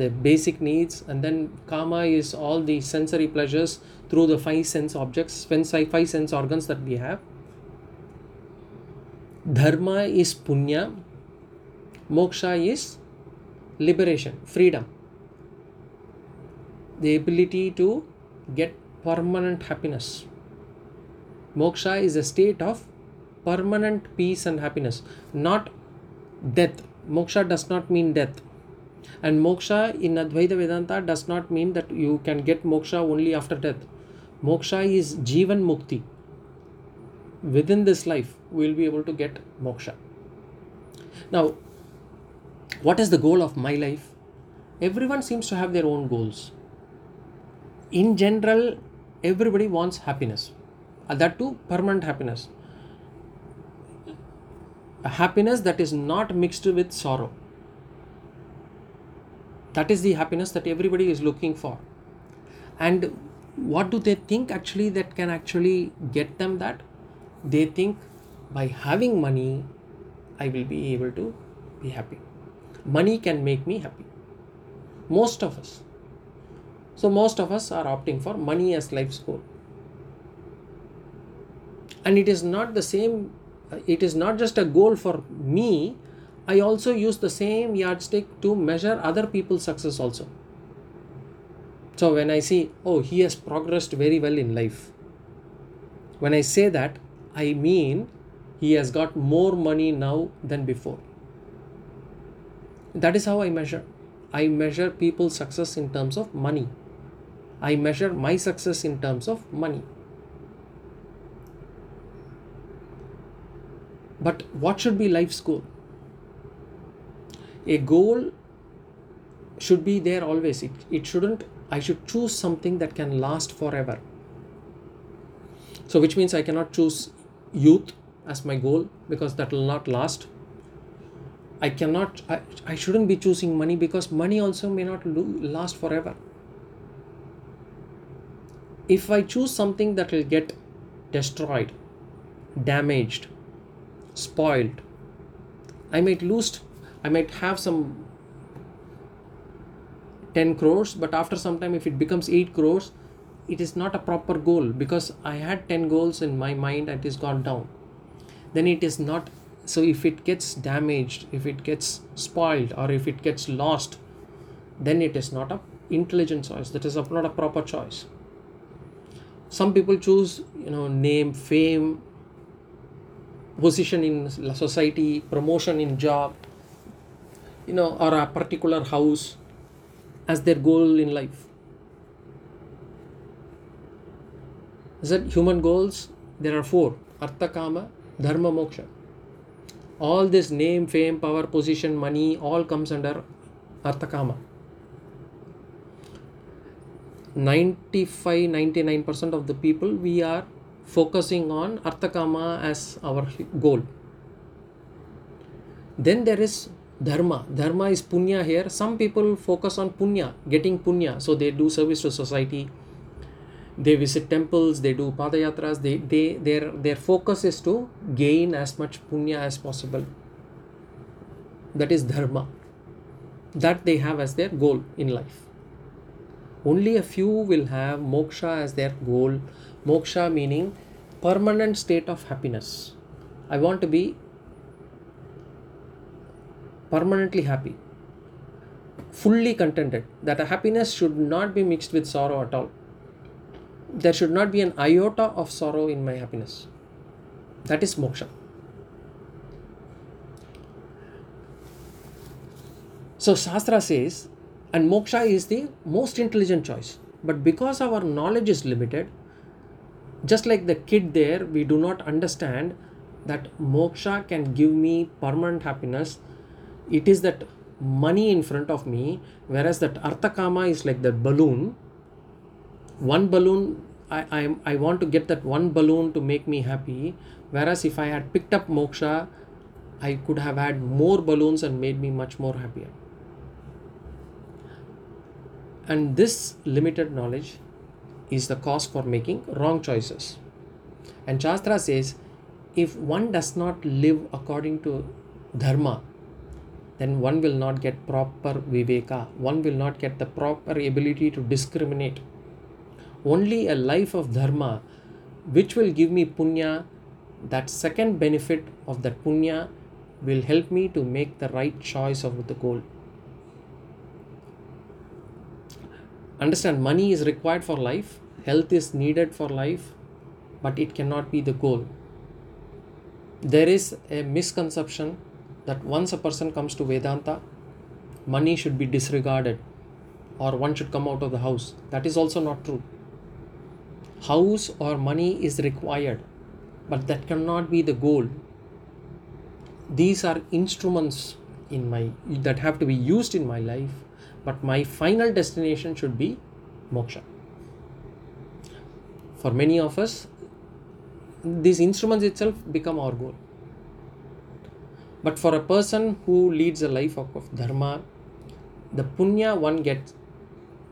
the basic needs and then kama is all the sensory pleasures through the five sense objects five sense organs that we have. Dharma is punya moksha is liberation freedom. The ability to get permanent happiness. Moksha is a state of permanent peace and happiness not death moksha does not mean death. And moksha in advaita vedanta does not mean that you can get moksha only after death. Moksha is jivan mukti. Within this life we will be able to get moksha. Now what is the goal of my life? Everyone seems to have their own goals. In general everybody wants happiness. And that too permanent happiness a happiness that is not mixed with sorrow. That is the happiness that everybody is looking for. And what do they think actually that can actually get them that? They think by having money, I will be able to be happy. Money can make me happy. Most of us. So, most of us are opting for money as life's goal. And it is not the same Uh, it is not just a goal for me. I also use the same yardstick to measure other people's success also. So when i see oh he has progressed very well in life. When i say that i mean he has got more money now than before. That is how i measure. I measure people's success in terms of money. I measure my success in terms of money But what should be life's goal? A goal should be there always. It, it shouldn't, I should choose something that can last forever. So, which means I cannot choose youth as my goal because that will not last. I cannot, I, I shouldn't be choosing money because money also may not last forever. If I choose something that will get destroyed, damaged, spoiled, I might lose, I might have some 10 crores, but after some time, if it becomes 8 crores, it is not a proper goal because I had 10 goals in my mind and it is gone down. Then it is not so if it gets damaged if it gets spoiled or if it gets lost then it is not a intelligent choice. That is not a proper choice. Some people choose you know name fame position in society promotion in job you know or a particular house as their goal in life. Is that human goals? There are four. Artha kama dharma moksha. All this name fame power position money all comes under arthakama 95 99% of the people we are focusing on arthakama as our goal. Then there is dharma. Dharma is punya here. Some people focus on punya getting punya. So they do service to society. They visit temples they do padayatras they, they their their focus is to gain as much punya as possible. That is dharma. That they have as their goal in life only a few will have moksha as their goal moksha meaning permanent state of happiness i want to be permanently happy fully contented that happiness should not be mixed with sorrow at all there should not be an iota of sorrow in my happiness. That is moksha. So, Shastra says, and moksha is the most intelligent choice. But because our knowledge is limited, just like the kid there, we do not understand that moksha can give me permanent happiness. It is that money in front of me, whereas that arthakama is like the balloon one balloon I, I i want to get that one balloon to make me happy whereas if i had picked up moksha i could have had more balloons and made me much more happier and this limited knowledge is the cause for making wrong choices. And shastra says if one does not live according to dharma then one will not get proper viveka. One will not get the proper ability to discriminate. Only a life of dharma which will give me punya that second benefit of that punya will help me to make the right choice of the goal understand money is required for life health is needed for life but it cannot be the goal. There is a misconception that once a person comes to vedanta money should be disregarded or one should come out of the house. That is also not true. House or money is required but that cannot be the goal. These are instruments in my that have to be used in my life but my final destination should be moksha. For many of us these instruments itself become our goal. But for a person who leads a life of, of dharma the punya one gets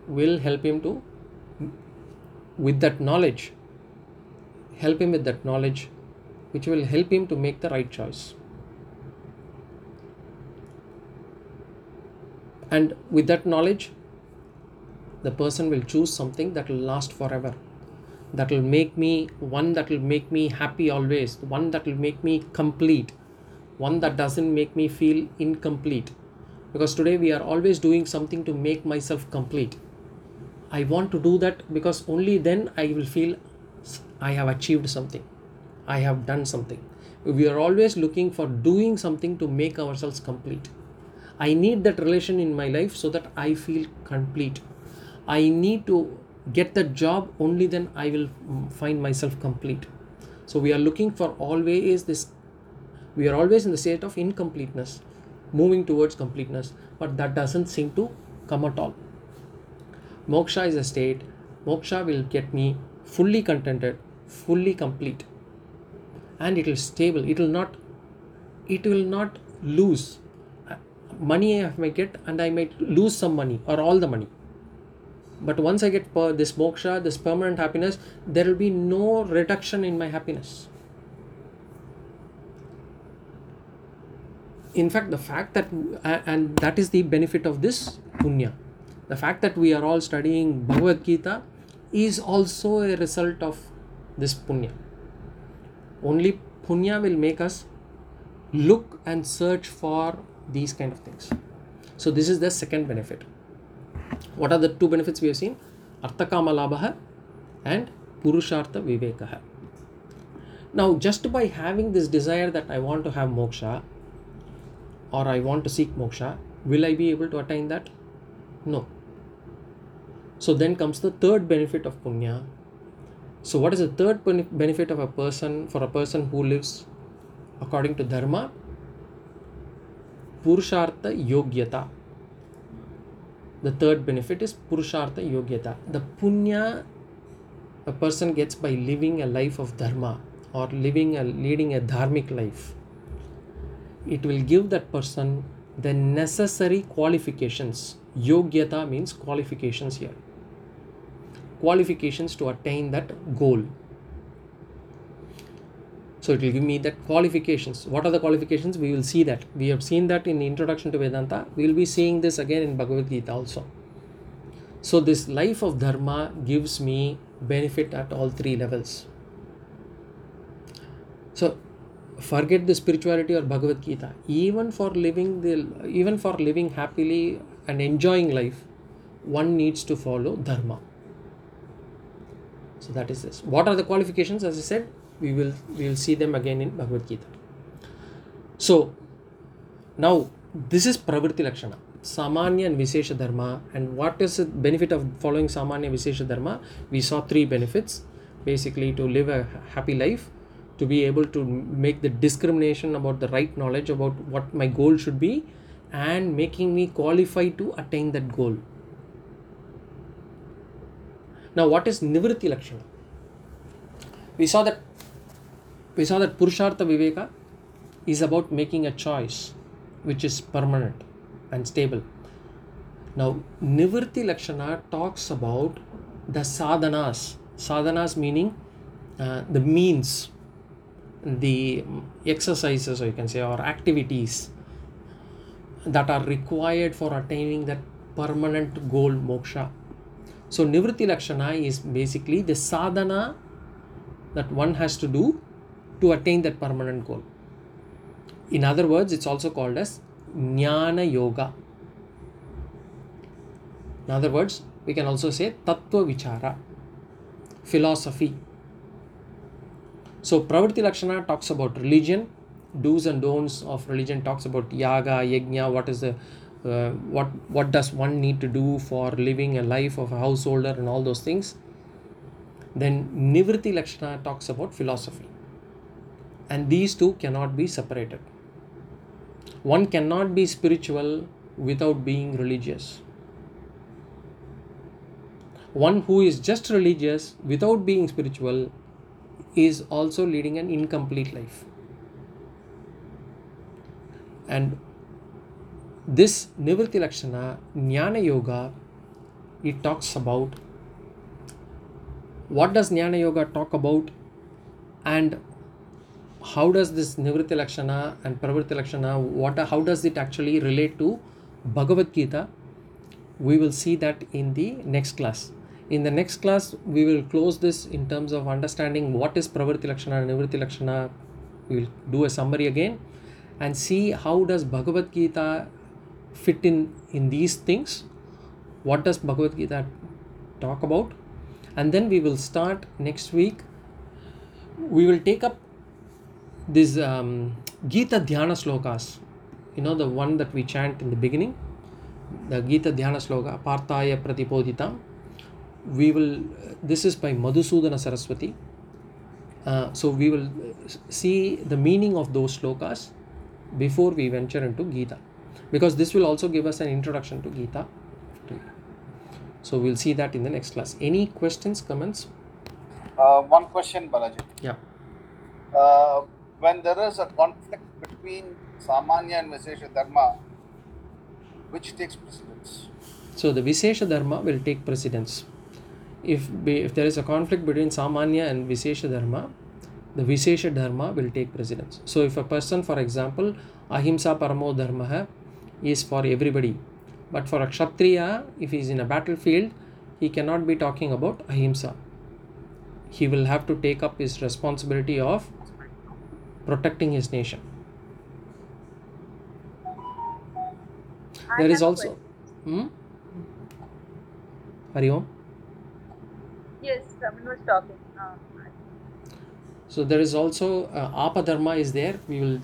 will help him to with that knowledge help him with that knowledge which will help him to make the right choice and with that knowledge the person will choose something that will last forever that will make me one that will make me happy always one that will make me complete one that doesn't make me feel incomplete because today we are always doing something to make myself complete I want to do that because only then I will feel I have achieved something. I have done something. We are always looking for doing something to make ourselves complete. I need that relation in my life so that I feel complete. I need to get the job, only then I will find myself complete. So we are looking for always this, we are always in the state of incompleteness, moving towards completeness, but that doesn't seem to come at all. Moksha is a state. Moksha will get me fully contented, fully complete and it will stable it will not it will not lose money i may get and i might lose some money or all the money. But once i get per- this moksha this permanent happiness there will be no reduction in my happiness. In fact the fact that and that is the benefit of this punya. The fact that we are all studying bhagavad gita is also a result of this punya. Only punya will make us look and search for these kind of things. So this is the second benefit. What are the two benefits we have seen? Arthakama labha and purushartha vivekah now just by having this desire that i want to have moksha or i want to seek moksha will i be able to attain that? No. So then comes the third benefit of punya. So what is the third benefit of a person for a person who lives according to dharma purushartha yogyata the third benefit is purushartha yogyata the punya a person gets by living a life of dharma or living a leading a dharmic life. It will give that person the necessary qualifications. Yogyata means qualifications here. Qualifications to attain that goal so it will give me that qualifications. What are the qualifications? We will see that. We have seen that in introduction to vedanta. We will be seeing this again in bhagavad gita also. So this life of dharma gives me benefit at all three levels. So forget the spirituality or bhagavad gita. Even for living the even for living happily and enjoying life one needs to follow dharma. So that is this. What are the qualifications? As i said we will we will see them again in bhagavad gita. So now this is pravritti lakshana. Samanya and vishesha dharma and what is the benefit of following samanya vishesha dharma? We saw three benefits basically to live a happy life to be able to make the discrimination about the right knowledge about what my goal should be and making me qualified to attain that goal. Now what is nivritti lakshana? We saw that we saw that purushartha viveka is about making a choice which is permanent and stable. Now nivritti lakshana talks about the sadhanas. Sadhanas meaning uh, the means the exercises or you can say or activities that are required for attaining that permanent goal moksha. So nivritti lakshana is basically the sadhana that one has to do to attain that permanent goal. In other words it's also called as jnana yoga. In other words we can also say tattva vichara philosophy. So pravritti lakshana talks about religion. Do's and don'ts of religion talks about yaga yajna what is the uh, what what does one need to do for living a life of a householder and all those things. Then nivritti lakshana talks about philosophy and these two cannot be separated. One cannot be spiritual without being religious. One who is just religious without being spiritual is also leading an incomplete life. And this nivritti lakshana jnana yoga it talks about what does jnana yoga talk about? And how does this nivritti lakshana and pravritti lakshana what how does it actually relate to bhagavad gita? We will see that in the next class. In the next class we will close this in terms of understanding what is pravritti lakshana and nivritti lakshana. We will do a summary again and see how does bhagavad gita fit in in these things. What does bhagavad gita talk about? And then we will start next week. We will take up this um, gita dhyana slokas you know the one that we chant in the beginning the gita dhyana sloka parthaya pratibodhitam we will this is by madhusudana saraswati. Uh, so we will see the meaning of those slokas before we venture into gita. Because this will also give us an introduction to gita. So we'll see that in the next class. Any questions comments? Uh, one question, Balaji. Yeah. Uh, when there is a conflict between Samanya and Vishesha Dharma, which takes precedence? So the Vishesha Dharma will take precedence. If, if there is a conflict between Samanya and Vishesha Dharma, the Vishesha Dharma will take precedence. So if a person, for example, Ahimsa Paramo Dharma is for everybody, but for a Kshatriya, if he is in a battlefield, he cannot be talking about Ahimsa. He will have to take up his responsibility of protecting his nation. I There is also. Hmm? Hari Om? Yes, someone was talking. Uh, So there is also uh, apadharma is there. We will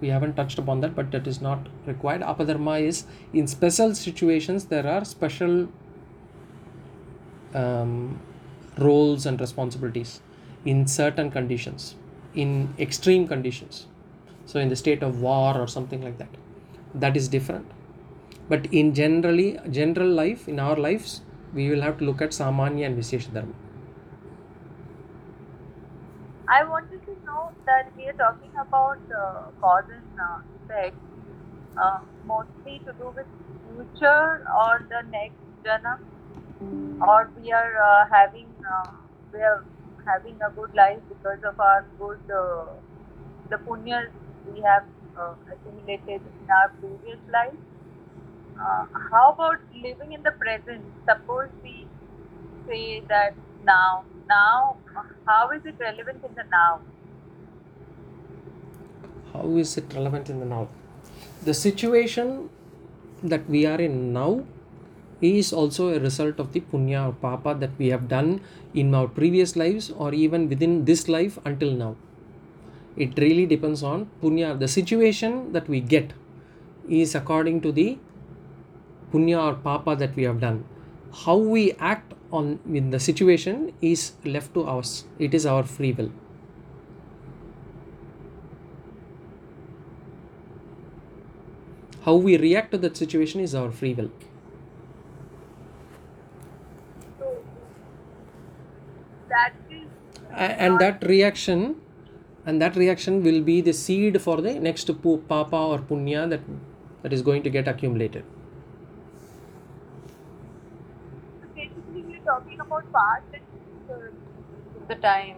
we haven't touched upon that, but that is not required. Apadharma is in special situations there are special um, roles and responsibilities in certain conditions, in extreme conditions. So in the state of war or something like that, that is different. But in generally general life in our lives, we will have to look at samanya and vishesha dharma. I wanted to know that we are talking about uh, cause and uh, effect, uh, mostly to do with future or the next jana, or we are uh, having uh, we are having a good life because of our good uh, the punyas we have uh, accumulated in our previous life. Uh, how about living in the present? Suppose we say that now, now, how is it relevant in the now? how is it relevant in the now the situation that we are in now is also a result of the punya or papa that we have done in our previous lives or even within this life until now. It really depends on punya. The situation that we get is according to the punya or papa that we have done. How we act on in the situation is left to us. It is our free will. How we react to that situation is our free will So that is A- and that reaction and that reaction will be the seed for the next pu- papa or punya that that is going to get accumulated basically we're talking about past and future the time.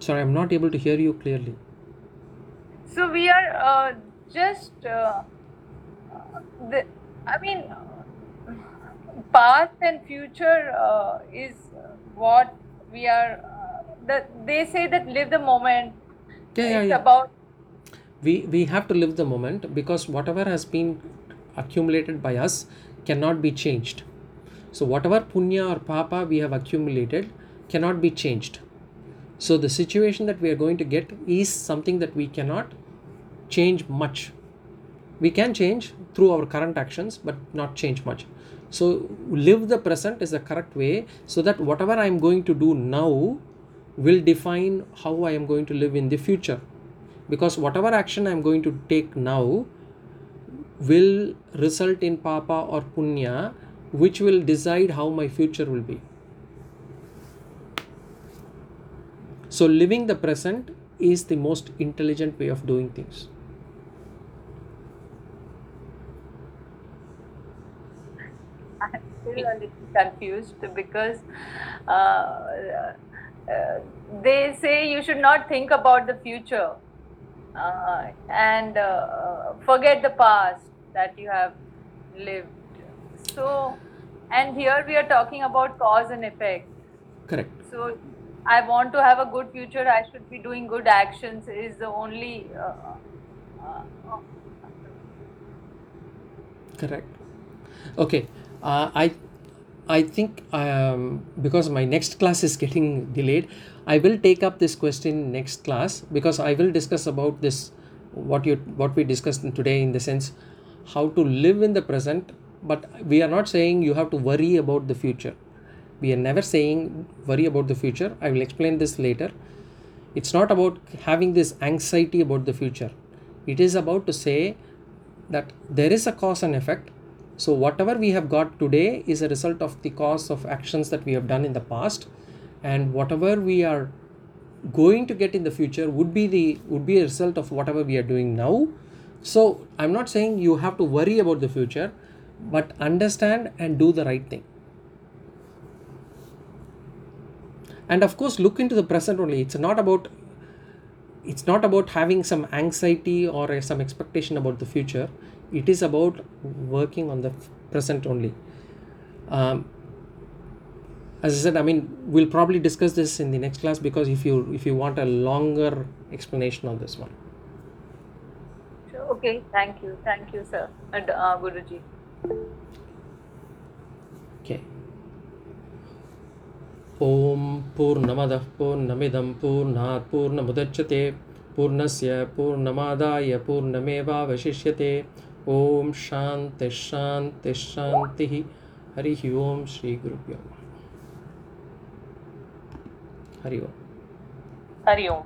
Sorry i'm not able to hear you clearly So we are uh, just, uh, uh, the, I mean, uh, past and future uh, is what we are. The, they say that live the moment. yeah yeah it's yeah. about we we have to live the moment because whatever has been accumulated by us cannot be changed. So whatever punya or papa we have accumulated cannot be changed. So the situation that we are going to get is something that we cannot change much. We can change through our current actions but not change much. So live the present is the correct way so that whatever i am going to do now will define how i am going to live in the future. Because whatever action i am going to take now will result in papa or punya which will decide how my future will be. So living the present is the most intelligent way of doing things. I'm still a little confused because uh, uh, they say you should not think about the future uh, and uh, forget the past that you have lived. So, and here we are talking about cause and effect. correct So, I want to have a good future. I should be doing good actions. Is the only uh, uh, correct okay uh, i i think um, because my next class is getting delayed i will take up this question next class because i will discuss about this what you what we discussed today in the sense how to live in the present but we are not saying you have to worry about the future. We are never saying worry about the future. I will explain this later. It's not about having this anxiety about the future. It is about to say that there is a cause and effect so whatever we have got today is a result of the cause of actions that we have done in the past. And whatever we are going to get in the future would be the would be a result of whatever we are doing now. So i'm not saying you have to worry about the future but understand and do the right thing. And of course look into the present only. It's not about it's not about having some anxiety or some expectation about the future it is about working on the present only um, as i said i mean we'll probably discuss this in the next class because if you if you want a longer explanation on this one Sure. Okay, thank you. Thank you, sir. And uh, Guruji. okay ॐ पूर्णमदः पूर्णमिदं पूर्णात् पूर्णमुदच्यते पूर्णस्य पूर्णमादाय पूर्णमेवावशिष्यते ओम शांति शांति शांति हरि ओम श्री गुरुभ्यो हरि ओम। हरि ओम।